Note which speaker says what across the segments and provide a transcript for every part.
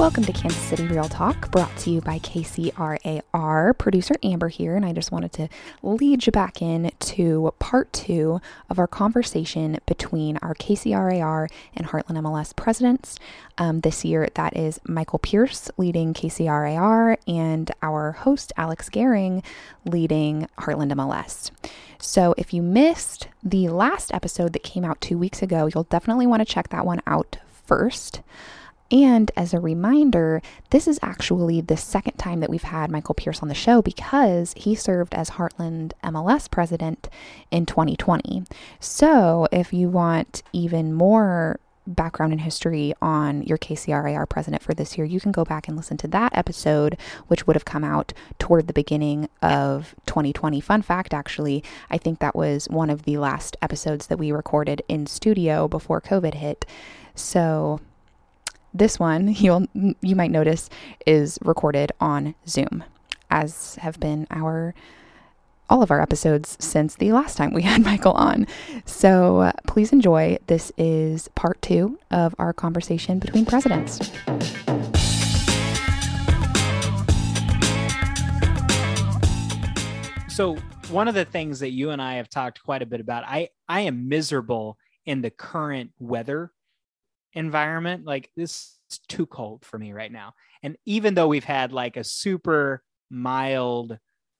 Speaker 1: Welcome to Kansas City Real Talk, brought to you by KCRAR. Producer Amber here, and I just wanted to lead you back in to part two of our conversation between our KCRAR and Heartland MLS presidents. Um, this year, that is Michael Pierce leading KCRAR and our host, Alex Goering, leading Heartland MLS. So, if you missed the last episode that came out two weeks ago, you'll definitely want to check that one out first. And as a reminder, this is actually the second time that we've had Michael Pierce on the show because he served as Heartland MLS president in 2020. So if you want even more background and history on your KCRAR president for this year, you can go back and listen to that episode, which would have come out toward the beginning of 2020. Fun fact, actually, I think that was one of the last episodes that we recorded in studio before COVID hit. So this one, you'll you might notice is recorded on Zoom, as have been our all of our episodes since the last time we had Michael on. So uh, please enjoy. This is part 2 of our conversation between presidents.
Speaker 2: So one of the things that you and I have talked quite a bit about, I I am miserable in the current weather environment. Like this is too cold for me right now. And even though we've had like a super mild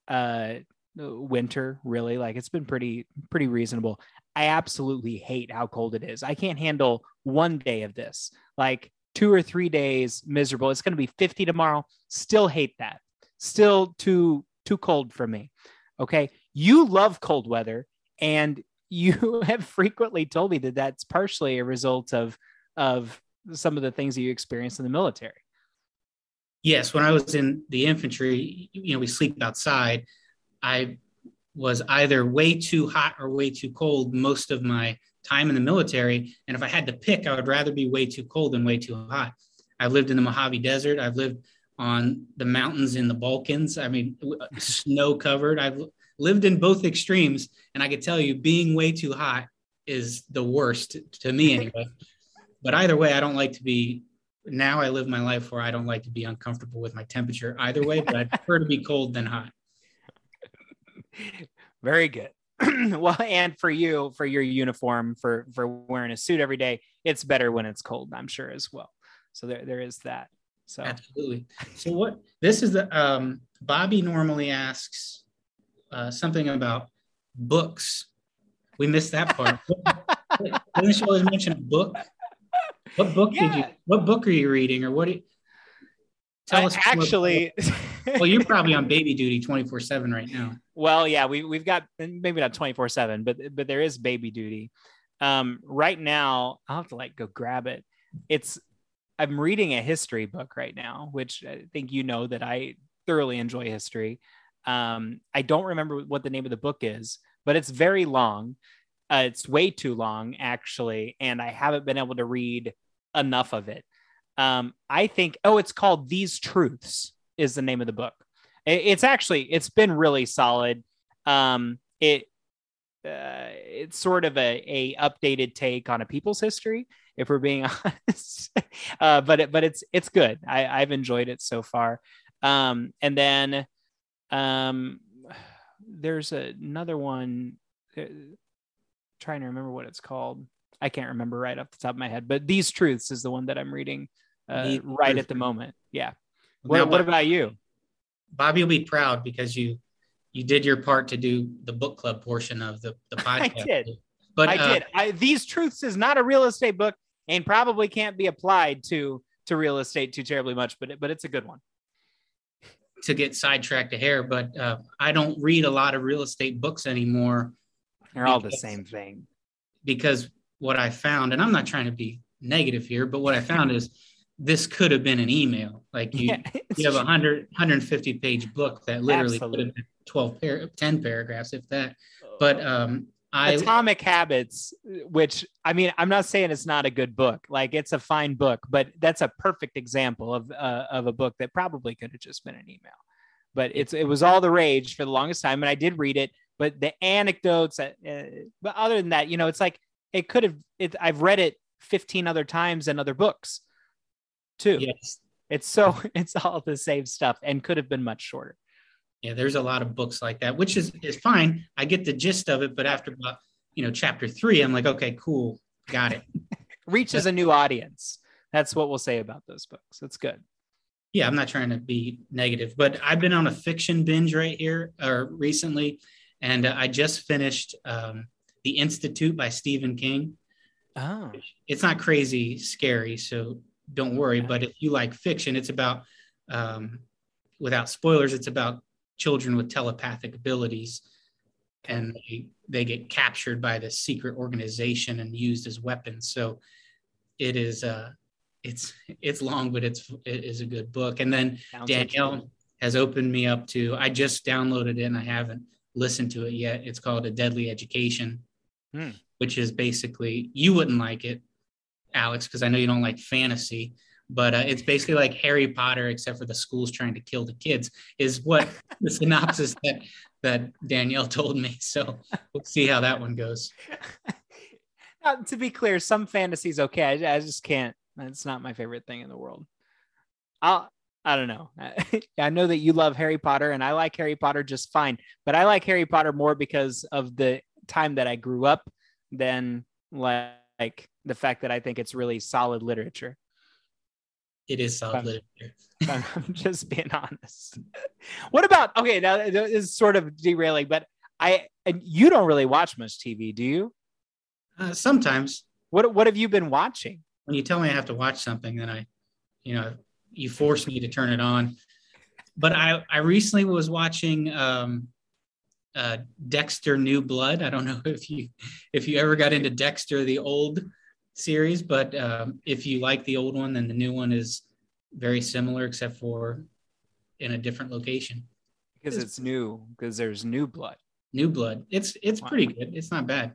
Speaker 2: uh winter really like it's been pretty pretty reasonable. I absolutely hate how cold it is. I can't handle one day of this. Like two or three days miserable. It's going to be 50 tomorrow. Still hate that. Still too too cold for me. Okay? You love cold weather and you have frequently told me that that's partially a result of of some of the things that you experienced in the military.
Speaker 3: Yes, when I was in the infantry, you know, we sleep outside. I was either way too hot or way too cold most of my time in the military. And if I had to pick, I would rather be way too cold than way too hot. I've lived in the Mojave Desert. I've lived on the mountains in the Balkans. I mean, uh, snow covered. I've lived in both extremes. And I could tell you, being way too hot is the worst to me anyway. But either way, I don't like to be. Now I live my life where I don't like to be uncomfortable with my temperature either way, but I prefer to be cold than hot.
Speaker 2: Very good. well, and for you, for your uniform, for for wearing a suit every day, it's better when it's cold. I'm sure as well. So there there is that. So
Speaker 3: absolutely. So what this is the um, Bobby normally asks uh, something about books. We missed that part. Didn't she always mention a book? What book yeah. did you? What book are you reading, or what? Do you,
Speaker 2: tell uh, us. Actually,
Speaker 3: well, you're probably on baby duty 24 seven right now.
Speaker 2: Well, yeah, we we've got maybe not 24 seven, but but there is baby duty. Um, right now, I'll have to like go grab it. It's I'm reading a history book right now, which I think you know that I thoroughly enjoy history. Um, I don't remember what the name of the book is, but it's very long. Uh, it's way too long, actually, and I haven't been able to read enough of it. Um, I think, oh, it's called These Truths is the name of the book. It, it's actually it's been really solid. Um, it uh, it's sort of a, a updated take on a people's history, if we're being honest. uh, but it, but it's it's good. I, I've enjoyed it so far. Um, and then um, there's another one. Trying to remember what it's called. I can't remember right off the top of my head, but These Truths is the one that I'm reading uh, right at the moment. Yeah. What, now, what about you?
Speaker 3: Bobby will be proud because you you did your part to do the book club portion of the, the podcast.
Speaker 2: I did. But I uh, did. I, These Truths is not a real estate book and probably can't be applied to to real estate too terribly much, but it, but it's a good one.
Speaker 3: To get sidetracked to hair, but uh, I don't read a lot of real estate books anymore
Speaker 2: they're all the same thing.
Speaker 3: Because what I found, and I'm not trying to be negative here, but what I found is this could have been an email. Like you, yeah, you have a 100, 150 page book that literally Absolutely. could have been 12, par- 10 paragraphs, if that. But um, I,
Speaker 2: Atomic Habits, which I mean, I'm not saying it's not a good book. Like it's a fine book, but that's a perfect example of uh, of a book that probably could have just been an email. But it's it was all the rage for the longest time, and I did read it but the anecdotes uh, but other than that you know it's like it could have it i've read it 15 other times in other books too
Speaker 3: yes
Speaker 2: It's so it's all the same stuff and could have been much shorter.
Speaker 3: Yeah, there's a lot of books like that, which is is fine. I get the gist of it, but after about you know chapter three, I'm like, okay, cool, got it.
Speaker 2: Reaches a new audience. That's what we'll say about those books. It's good.
Speaker 3: Yeah, I'm not trying to be negative, but I've been on a fiction binge right here or recently, and uh, I just finished um, The Institute by Stephen King.
Speaker 2: Oh,
Speaker 3: It's not crazy scary, so don't worry. But if you like fiction, it's about, um, without spoilers, it's about children with telepathic abilities, and they, they get captured by this secret organization and used as weapons. So it is uh, it's it's long, but it's it is a good book. And then
Speaker 2: sounds
Speaker 3: Danielle has opened me up to. I just downloaded it and I haven't listened to it yet. It's called A Deadly Education,
Speaker 2: Hmm.
Speaker 3: which is basically you wouldn't like it, Alex, because I know you don't like fantasy. But uh, it's basically like Harry Potter, except for the school's trying to kill the kids. Is what the synopsis that that Danielle told me. So we'll see how that one goes.
Speaker 2: Now, to be clear, some fantasy's okay. I, I just can't. It's not my favorite thing in the world. I'll. I don't know. I know that you love Harry Potter, and I like Harry Potter just fine. But I like Harry Potter more because of the time that I grew up than like, like the fact that I think it's really solid literature.
Speaker 3: It is solid
Speaker 2: Um,
Speaker 3: literature.
Speaker 2: I'm I'm just being honest. What about okay? Now this is sort of derailing, but I and you don't really watch much TV, do you?
Speaker 3: Uh, sometimes
Speaker 2: What What have you been watching?
Speaker 3: when you tell me I have to watch something, then I, you know, you forced me to turn it on. But I, I recently was watching um, uh, Dexter New Blood. I don't know if you if you ever got into Dexter the old series, but um, if you like the old one, then the new one is very similar, except for in a different location.
Speaker 2: Because
Speaker 3: It's-
Speaker 2: it's new. Because there's new blood.
Speaker 3: New Blood. It's it's
Speaker 2: Wow.
Speaker 3: pretty good. It's not bad.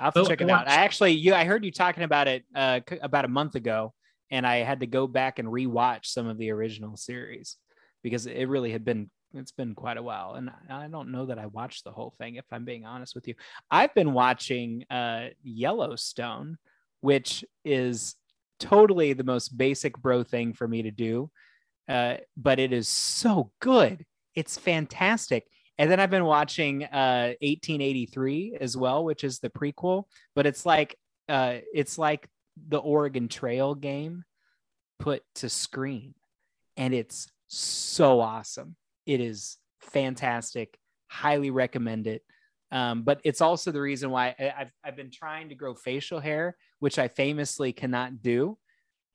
Speaker 2: I'll have to check it out. I actually, you, I heard you talking about it uh, about a month ago, and I had to go back and rewatch some of the original series because it really had been. It's been quite a while, and I don't know that I watched the whole thing. If I'm being honest with you, I've been watching uh, Yellowstone, which is totally the most basic bro thing for me to do, uh, but it is so good. It's fantastic. And then I've been watching uh 1883 as well, which is the prequel, but it's like uh it's like the Oregon Trail game put to screen. And it's so awesome. It is fantastic. Highly recommend it. Um, but it's also the reason why I, I've I've been trying to grow facial hair, which I famously cannot do.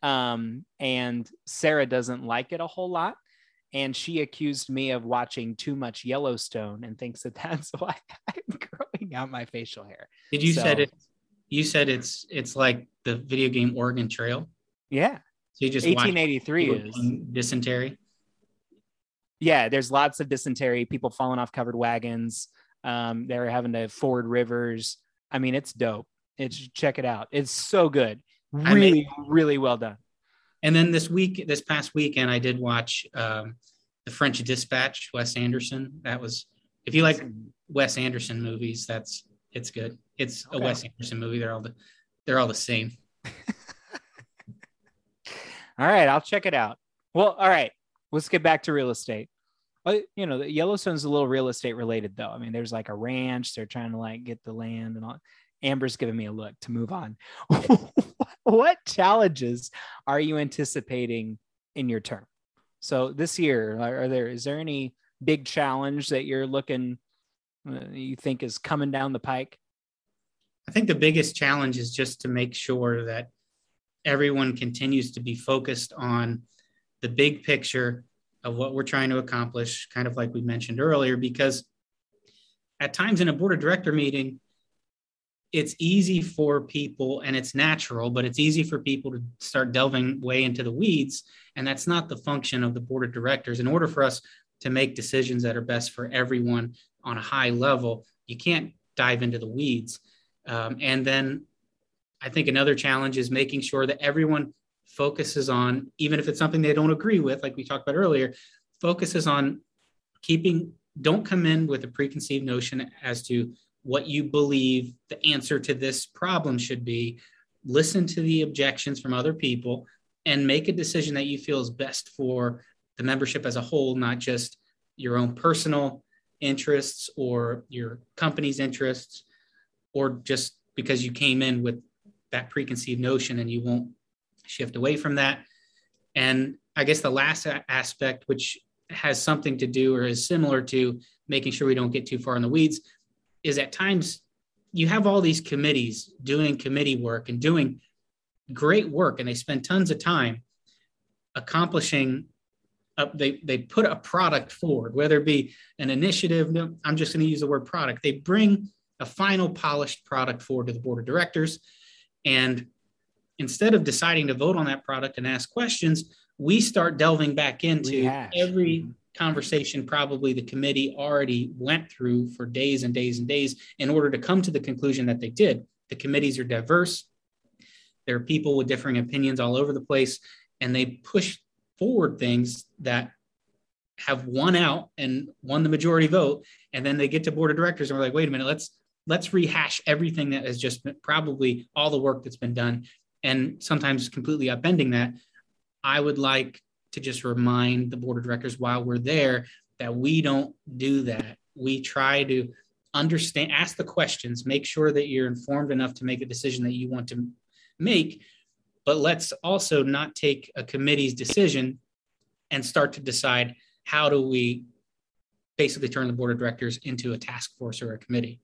Speaker 2: Um, and Sarah doesn't like it a whole lot and she accused me of watching too much Yellowstone and thinks that that's why I'm growing out my facial hair.
Speaker 3: Did you
Speaker 2: So-
Speaker 3: said it? You said it's it's like the video game Oregon Trail.
Speaker 2: Yeah,
Speaker 3: So you just
Speaker 2: 1883 is.
Speaker 3: dysentery.
Speaker 2: Yeah, there's lots of dysentery, people falling off covered wagons. Um, they're having to ford rivers. I mean, it's dope. It's check it out. It's so good.
Speaker 3: I
Speaker 2: Really, really well done.
Speaker 3: And then this week, this past weekend, I did watch um, the French Dispatch, Wes Anderson. That was, if you like Wes Anderson movies, that's it's good. It's a Wes Anderson movie. They're all the they're all the same.
Speaker 2: All right, I'll check it out. Well, all right, let's get back to real estate. Uh, You know, Yellowstone's a little real estate related, though. I mean, there's like a ranch. They're trying to like get the land and all. Amber's giving me a look to move on. what challenges are you anticipating in your term? So this year, are are there is there any big challenge that you're looking uh, you think is coming down the pike?
Speaker 3: I think the biggest challenge is just to make sure that everyone continues to be focused on the big picture of what we're trying to accomplish, kind of like we mentioned earlier, because at times in a board of director meeting, it's easy for people and it's natural, but it's easy for people to start delving way into the weeds. And that's not the function of the board of directors. In order for us to make decisions that are best for everyone on a high level, you can't dive into the weeds. Um, and then I think another challenge is making sure that everyone focuses on, even if it's something they don't agree with, like we talked about earlier, focuses on keeping, don't come in with a preconceived notion as to what you believe the answer to this problem should be. Listen to the objections from other people and make a decision that you feel is best for the membership as a whole, not just your own personal interests or your company's interests, or just because you came in with that preconceived notion and you won't shift away from that. And I guess the last aspect, which has something to do or is similar to making sure we don't get too far in the weeds, is at times you have all these committees doing committee work and doing great work, and they spend tons of time accomplishing. A, they they put a product forward, whether it be an initiative. I'm just going to use the word product. They bring a final polished product forward to the board of directors, and instead of deciding to vote on that product and ask questions, we start delving back into Rehash. every mm-hmm. conversation probably the committee already went through for days and days and days in order to come to the conclusion that they did. The committees are diverse. There are people with differing opinions all over the place, and they push forward things that have won out and won the majority vote. And then they get to board of directors and we're like, wait a minute, let's let's rehash everything that has just been probably all the work that's been done and sometimes completely upending that. I would like to just remind the board of directors while we're there that we don't do that. We try to understand, ask the questions, make sure that you're informed enough to make a decision that you want to make. But let's also not take a committee's decision and start to decide how do we basically turn the board of directors into a task force or a committee.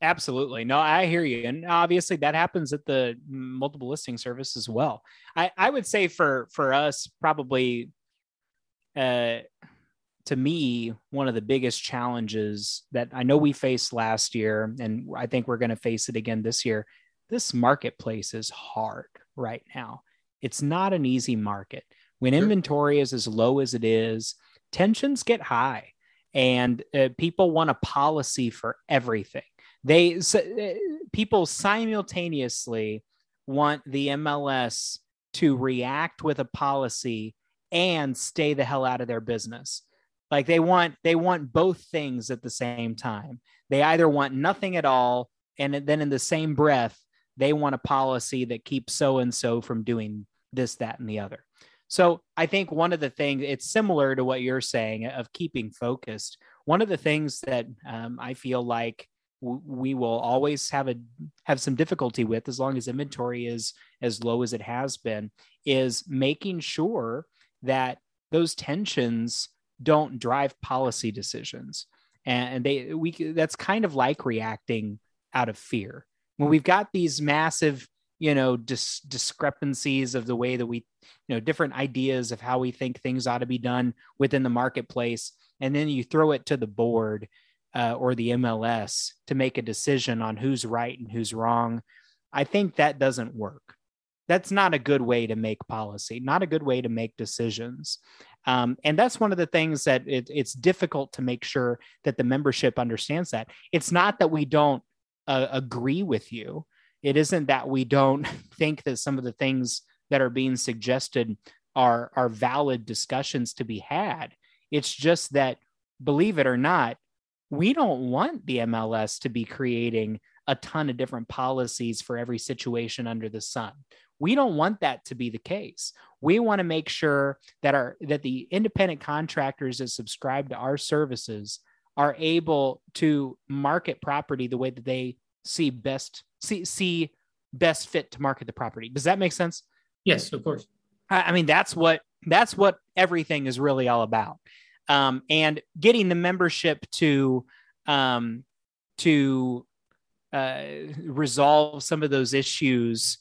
Speaker 2: Absolutely. No, I hear you. And obviously that happens at the multiple listing service as well. I, I would say for for us, probably uh to me, one of the biggest challenges that I know we faced last year, and I think we're going to face it again this year. This marketplace is hard right now. It's not an easy market. When inventory is as low as it is, tensions get high and uh, people want a policy for everything they so, uh, people simultaneously want the MLS to react with a policy and stay the hell out of their business. Like they want they want both things at the same time. They either want nothing at all and then in the same breath they want a policy that keeps so and so from doing this that and the other. So I think one of the things it's similar to what you're saying of keeping focused. One of the things that um, I feel like we will always have a have some difficulty with as long as inventory is as low as it has been is making sure that those tensions don't drive policy decisions. And they we that's kind of like reacting out of fear. When we've got these massive you know dis- discrepancies of the way that we you know different ideas of how we think things ought to be done within the marketplace and then you throw it to the board uh, or the MLS to make a decision on who's right and who's wrong. I think that doesn't work. That's not a good way to make policy, not a good way to make decisions. Um, and that's one of the things that it, it's difficult to make sure that the membership understands that. It's not that we don't uh, agree with you, it isn't that we don't think that some of the things that are being suggested are, are valid discussions to be had. It's just that, believe it or not, we don't want the MLS to be creating a ton of different policies for every situation under the sun. We don't want that to be the case. We want to make sure that our that the independent contractors that subscribe to our services are able to market property the way that they see best see see best fit to market the property. Does that make sense?
Speaker 3: Yes, of course.
Speaker 2: I, I mean that's what that's what everything is really all about um, and getting the membership to um, to uh, resolve some of those issues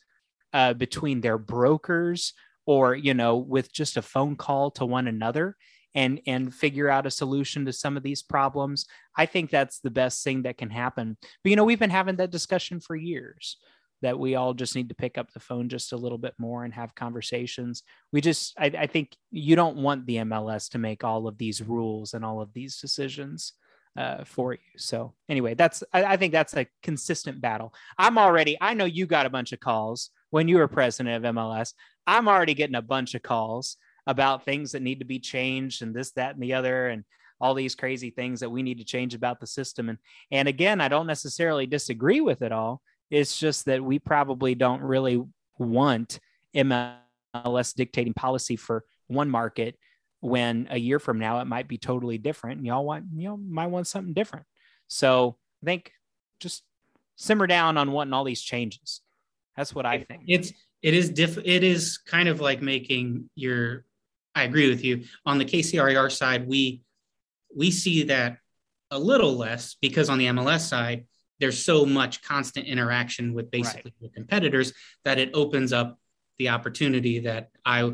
Speaker 2: uh, between their brokers or you know with just a phone call to one another and and figure out a solution to some of these problems i think that's the best thing that can happen. But you know we've been having that discussion for years that we all just need to pick up the phone just a little bit more and have conversations. We just, I, I, think you don't want the MLS to make all of these rules and all of these decisions uh, for you. So, anyway, that's, I, I, think that's a consistent battle. I'm already, I know you got a bunch of calls when you were president of MLS. I'm already getting a bunch of calls about things that need to be changed and this, that, and the other. And all these crazy things that we need to change about the system. And, and again, I don't necessarily disagree with it all it's just that we probably don't really want MLS dictating policy for one market when a year from now it might be totally different and y'all want you know might want something different. So i think just simmer down on wanting all these changes. That's what i think.
Speaker 3: it's it is diff it is kind of like making your i agree with you. On the kcrar side we we see that a little less because on the mls side there's so much constant interaction with basically right. the competitors that it opens up the opportunity that i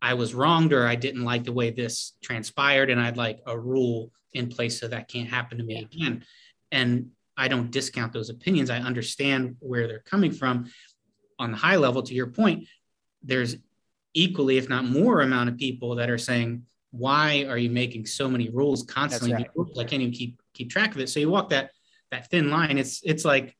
Speaker 3: I was wronged or I didn't like the way this transpired and I'd like a rule in place so that can't happen to me again. And I don't discount those opinions. I understand where they're coming from. On the high level, to your point, there's equally, if not more, amount of people that are saying, "Why are you making so many rules constantly? Right. I can't even keep keep track of it." So you walk that that thin line. It's it's like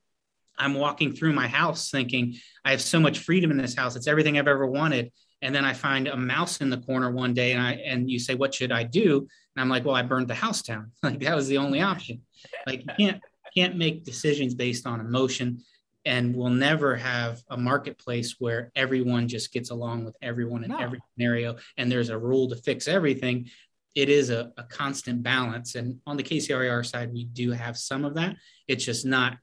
Speaker 3: I'm walking through my house thinking I have so much freedom in this house. It's everything I've ever wanted and then I find a mouse in the corner one day, and I and you say, "What should I do?" And I'm like, "Well, I burned the house down. Like that was the only option. Like you can't can't make decisions based on emotion, and we'll never have a marketplace where everyone just gets along with everyone in no. every scenario, and there's a rule to fix everything. It is a, a constant balance, and on the KCRAR side, we do have some of that. It's just not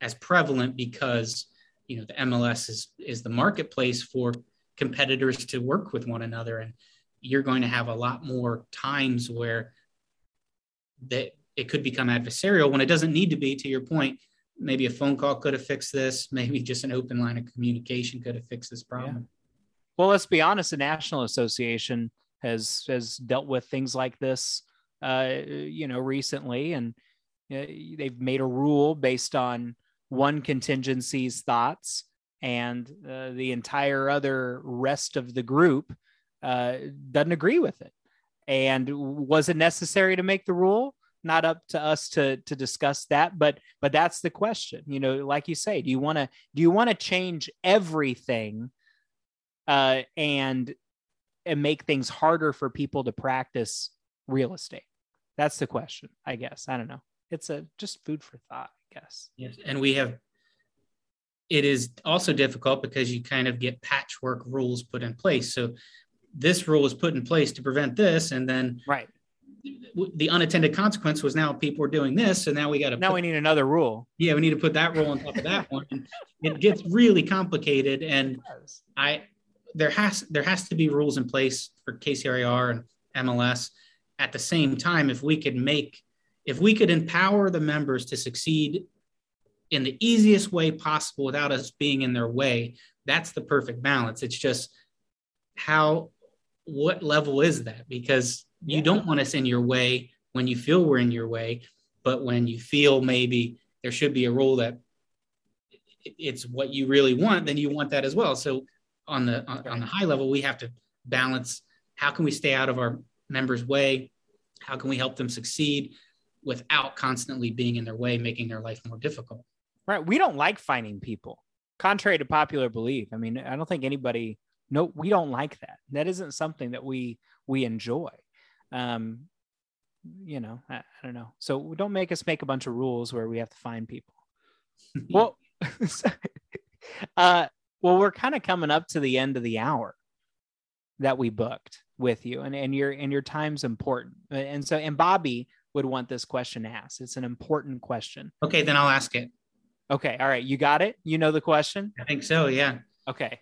Speaker 3: as prevalent because you know the MLS is is the marketplace for competitors to work with one another. And you're going to have a lot more times where that it could become adversarial when it doesn't need to be to your point. Maybe a phone call could have fixed this. Maybe just an open line of communication could have fixed this problem. Yeah.
Speaker 2: well let's be honest the national association has has dealt with things like this uh, you know recently and uh, they've made a rule based on one contingency's thoughts and uh, the entire other rest of the group uh, doesn't agree with it. And was it necessary to make the rule? Not up to us to to discuss that, but but that's the question. You know, like you say, do you want to do you want to change everything uh, and and make things harder for people to practice real estate? That's the question, I guess. I don't know. It's a just food for thought, I guess.
Speaker 3: Yes, and we have it is also difficult because you kind of get patchwork rules put in place. So this rule was put in place to prevent this, and then
Speaker 2: right
Speaker 3: the unintended consequence was now people are doing this, so now we got to
Speaker 2: now put, we need another rule.
Speaker 3: Yeah, we need to put that rule on top of that one. And it gets really complicated, and I there has there has to be rules in place for KCRAR and MLS. At the same time, if we could make if we could empower the members to succeed in the easiest way possible without us being in their way that's the perfect balance. It's just how what level is that? Because you don't want us in your way when you feel we're in your way but when you feel maybe there should be a rule that it's what you really want then you want that as well. So on the on, on the high level we have to balance how can we stay out of our members way how can we help them succeed without constantly being in their way making their life more difficult
Speaker 2: Right. We don't like finding people, contrary to popular belief. I mean, I don't think anybody. No, we don't like that. That isn't something that we we enjoy. Um, you know, I, I don't know. So don't make us make a bunch of rules where we have to find people. well, uh, well, we're kind of coming up to the end of the hour that we booked with you, and and your and your time's important. And so, and Bobby would want this question asked. It's an important question.
Speaker 3: Okay, then I'll ask it.
Speaker 2: Okay. All right. You got it? You know the question?
Speaker 3: I think so. Yeah.
Speaker 2: Okay.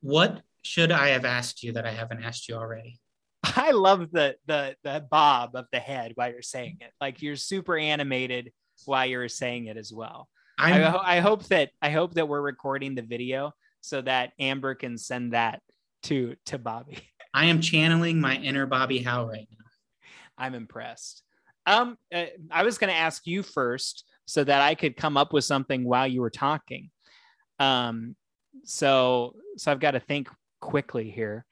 Speaker 3: What should I have asked you that I haven't asked you already?
Speaker 2: I love the the the bob of the head while you're saying it. Like you're super animated while you're saying it as well. I, I hope that I hope that we're recording the video so that Amber can send that to to Bobby.
Speaker 3: I am channeling my inner Bobby Howe right now.
Speaker 2: I'm impressed. Um, uh, I was going to ask you first so that I could come up with something while you were talking. Um, so so I've got to think quickly here.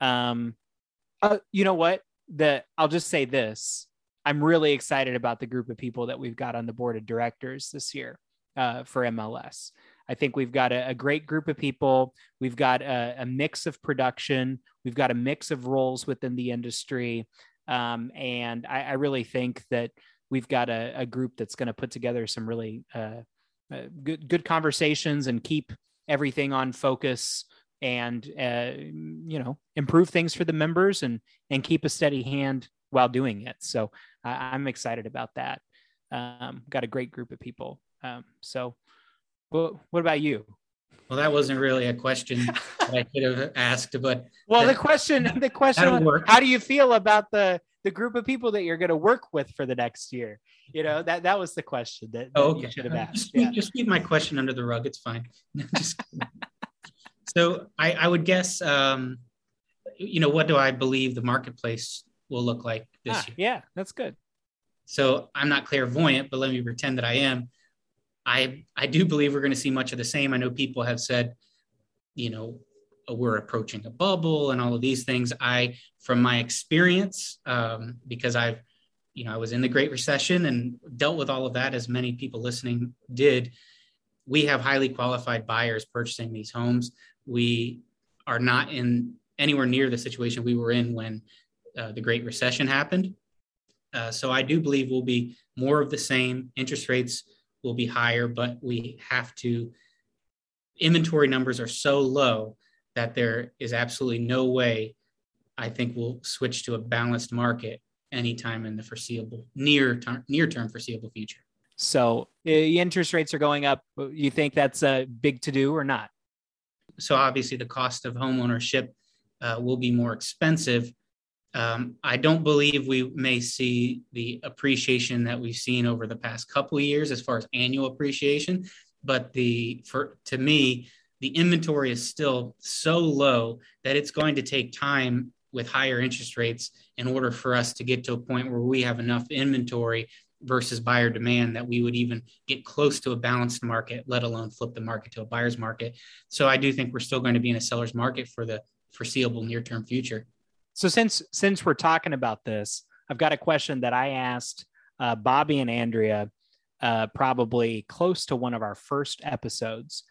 Speaker 2: Um, uh, you know what? The I'll just say this. I'm really excited about the group of people that we've got on the board of directors this year uh, for MLS. I think we've got a, a great group of people. We've got a, a, mix of production. We've got a mix of roles within the industry. Um, and I, I, really think that we've got a, a group that's going to put together some really uh, uh, good good conversations and keep everything on focus and uh, you know improve things for the members and and keep a steady hand while doing it. So I, am excited about that. Um, got a great group of people. Um, so, well, what about you?
Speaker 3: Well, that wasn't really a question I could have asked, but
Speaker 2: well, the question, the question, how do you feel about the the group of people that you're going to work with for the next year? You know, that that was the question that, that oh, okay. you should have asked.
Speaker 3: Just, yeah. just keep my question under the rug. It's fine. so I, I would guess, um, you know, what do I believe the marketplace will look like this ah, year?
Speaker 2: Yeah, that's good.
Speaker 3: So I'm not clairvoyant, but let me pretend that I am. I I do believe we're going to see much of the same. I know people have said, you know, we're approaching a bubble and all of these things. I, from my experience, um, because I've, you know, I was in the Great Recession and dealt with all of that, as many people listening did. We have highly qualified buyers purchasing these homes. We are not in anywhere near the situation we were in when uh, the Great Recession happened. Uh, so I do believe we'll be more of the same. Interest rates will be higher, but we have to. Inventory numbers are so low that there is absolutely no way I think we'll switch to a balanced market anytime in the foreseeable near term near term foreseeable future.
Speaker 2: So the interest rates are going up. You think that's a big to do or not?
Speaker 3: So obviously the cost of homeownership uh, will be more expensive. Um, I don't believe we may see the appreciation that we've seen over the past couple years as far as annual appreciation, but the for to me the inventory is still so low that it's going to take time with higher interest rates in order for us to get to a point where we have enough inventory versus buyer demand that we would even get close to a balanced market, let alone flip the market to a buyer's market. So I do think we're still going to be in a seller's market for the foreseeable near-term future.
Speaker 2: So since since we're talking about this, I've got a question that I asked uh, Bobby and Andrea uh, probably close to one of our first episodes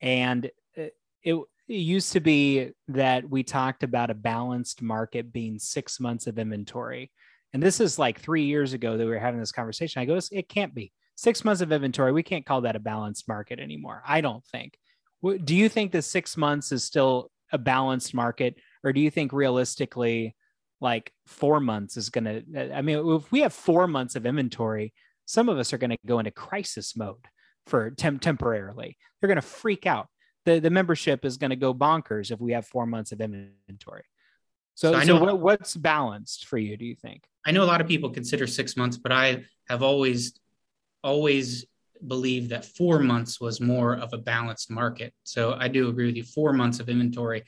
Speaker 2: and it, it used to be that we talked about a balanced market being six months of inventory. And this is like three years ago that we were having this conversation. I go, it can't be six months of inventory. We can't call that a balanced market anymore. I don't think. Do you think the six months is still a balanced market, or do you think realistically, like four months is going to? I mean, if we have four months of inventory, some of us are going to go into crisis mode for temp- temporarily. They're going to freak out. The, the membership is going to go bonkers if we have four months of inventory. So, so, I know, so what, what's balanced for you, do you think?
Speaker 3: I know a lot of people consider six months, but I have always, always believed that four months was more of a balanced market. So I do agree with you. Four months of inventory,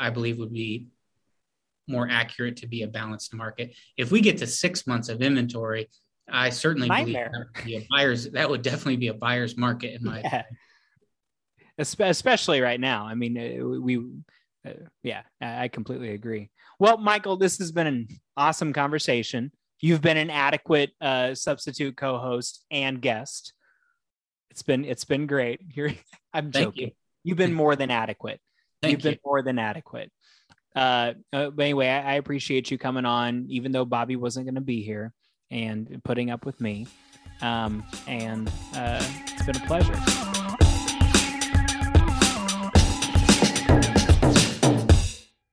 Speaker 3: I believe, would be more accurate to be a balanced market. If we get to six months of inventory, I certainly Nightmare. believe that would be a buyer's. That would definitely be a buyer's market in my. Yeah.
Speaker 2: Especially right now. I mean, uh, we, uh, yeah, I completely agree. Well, Michael, this has been an awesome conversation. You've been an adequate uh, substitute co-host and guest. It's been it's been great. You're, I'm Thank joking. You. have been more than adequate. Thank You've you. been more than adequate. Uh, uh, but anyway, I, I appreciate you coming on, even though Bobby wasn't going to be here and putting up with me. Um, and uh, it's been a pleasure.